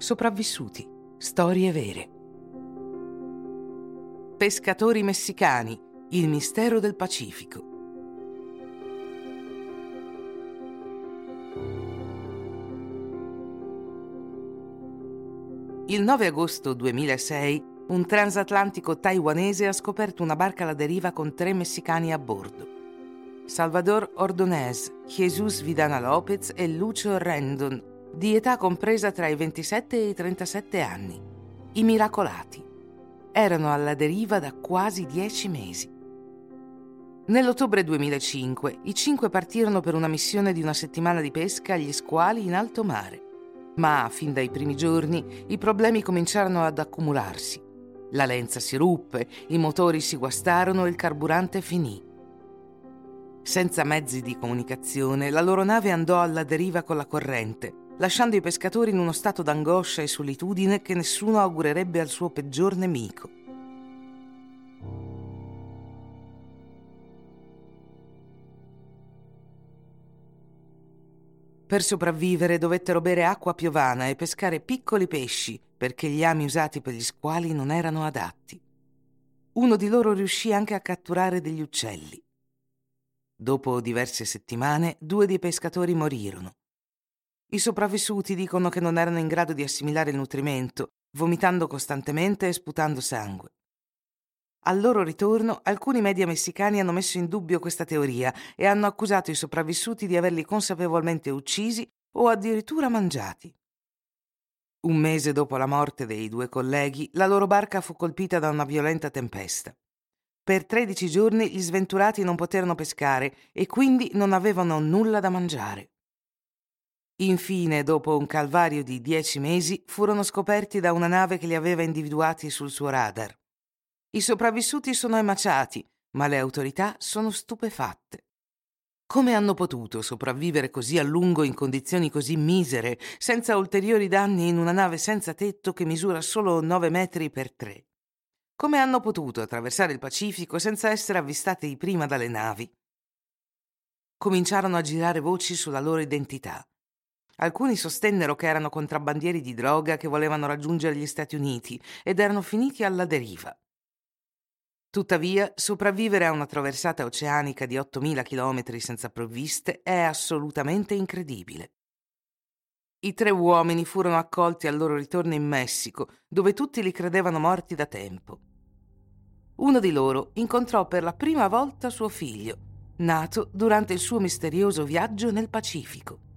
Sopravvissuti. Storie vere. Pescatori messicani. Il mistero del Pacifico. Il 9 agosto 2006 un transatlantico taiwanese ha scoperto una barca alla deriva con tre messicani a bordo. Salvador Ordonez, Jesus Vidana Lopez e Lucio Rendon, di età compresa tra i 27 e i 37 anni. I miracolati. Erano alla deriva da quasi dieci mesi. Nell'ottobre 2005 i cinque partirono per una missione di una settimana di pesca agli squali in alto mare. Ma fin dai primi giorni i problemi cominciarono ad accumularsi. La lenza si ruppe, i motori si guastarono e il carburante finì. Senza mezzi di comunicazione, la loro nave andò alla deriva con la corrente, lasciando i pescatori in uno stato d'angoscia e solitudine che nessuno augurerebbe al suo peggior nemico. Per sopravvivere dovettero bere acqua piovana e pescare piccoli pesci perché gli ami usati per gli squali non erano adatti. Uno di loro riuscì anche a catturare degli uccelli. Dopo diverse settimane, due dei pescatori morirono. I sopravvissuti dicono che non erano in grado di assimilare il nutrimento, vomitando costantemente e sputando sangue. Al loro ritorno, alcuni media messicani hanno messo in dubbio questa teoria e hanno accusato i sopravvissuti di averli consapevolmente uccisi o addirittura mangiati. Un mese dopo la morte dei due colleghi, la loro barca fu colpita da una violenta tempesta. Per 13 giorni gli sventurati non poterono pescare e quindi non avevano nulla da mangiare. Infine, dopo un calvario di dieci mesi, furono scoperti da una nave che li aveva individuati sul suo radar. I sopravvissuti sono emaciati, ma le autorità sono stupefatte. Come hanno potuto sopravvivere così a lungo in condizioni così misere, senza ulteriori danni in una nave senza tetto che misura solo 9 metri per 3? Come hanno potuto attraversare il Pacifico senza essere avvistati prima dalle navi? Cominciarono a girare voci sulla loro identità. Alcuni sostennero che erano contrabbandieri di droga che volevano raggiungere gli Stati Uniti ed erano finiti alla deriva. Tuttavia, sopravvivere a una traversata oceanica di 8.000 km senza provviste è assolutamente incredibile. I tre uomini furono accolti al loro ritorno in Messico, dove tutti li credevano morti da tempo. Uno di loro incontrò per la prima volta suo figlio, nato durante il suo misterioso viaggio nel Pacifico.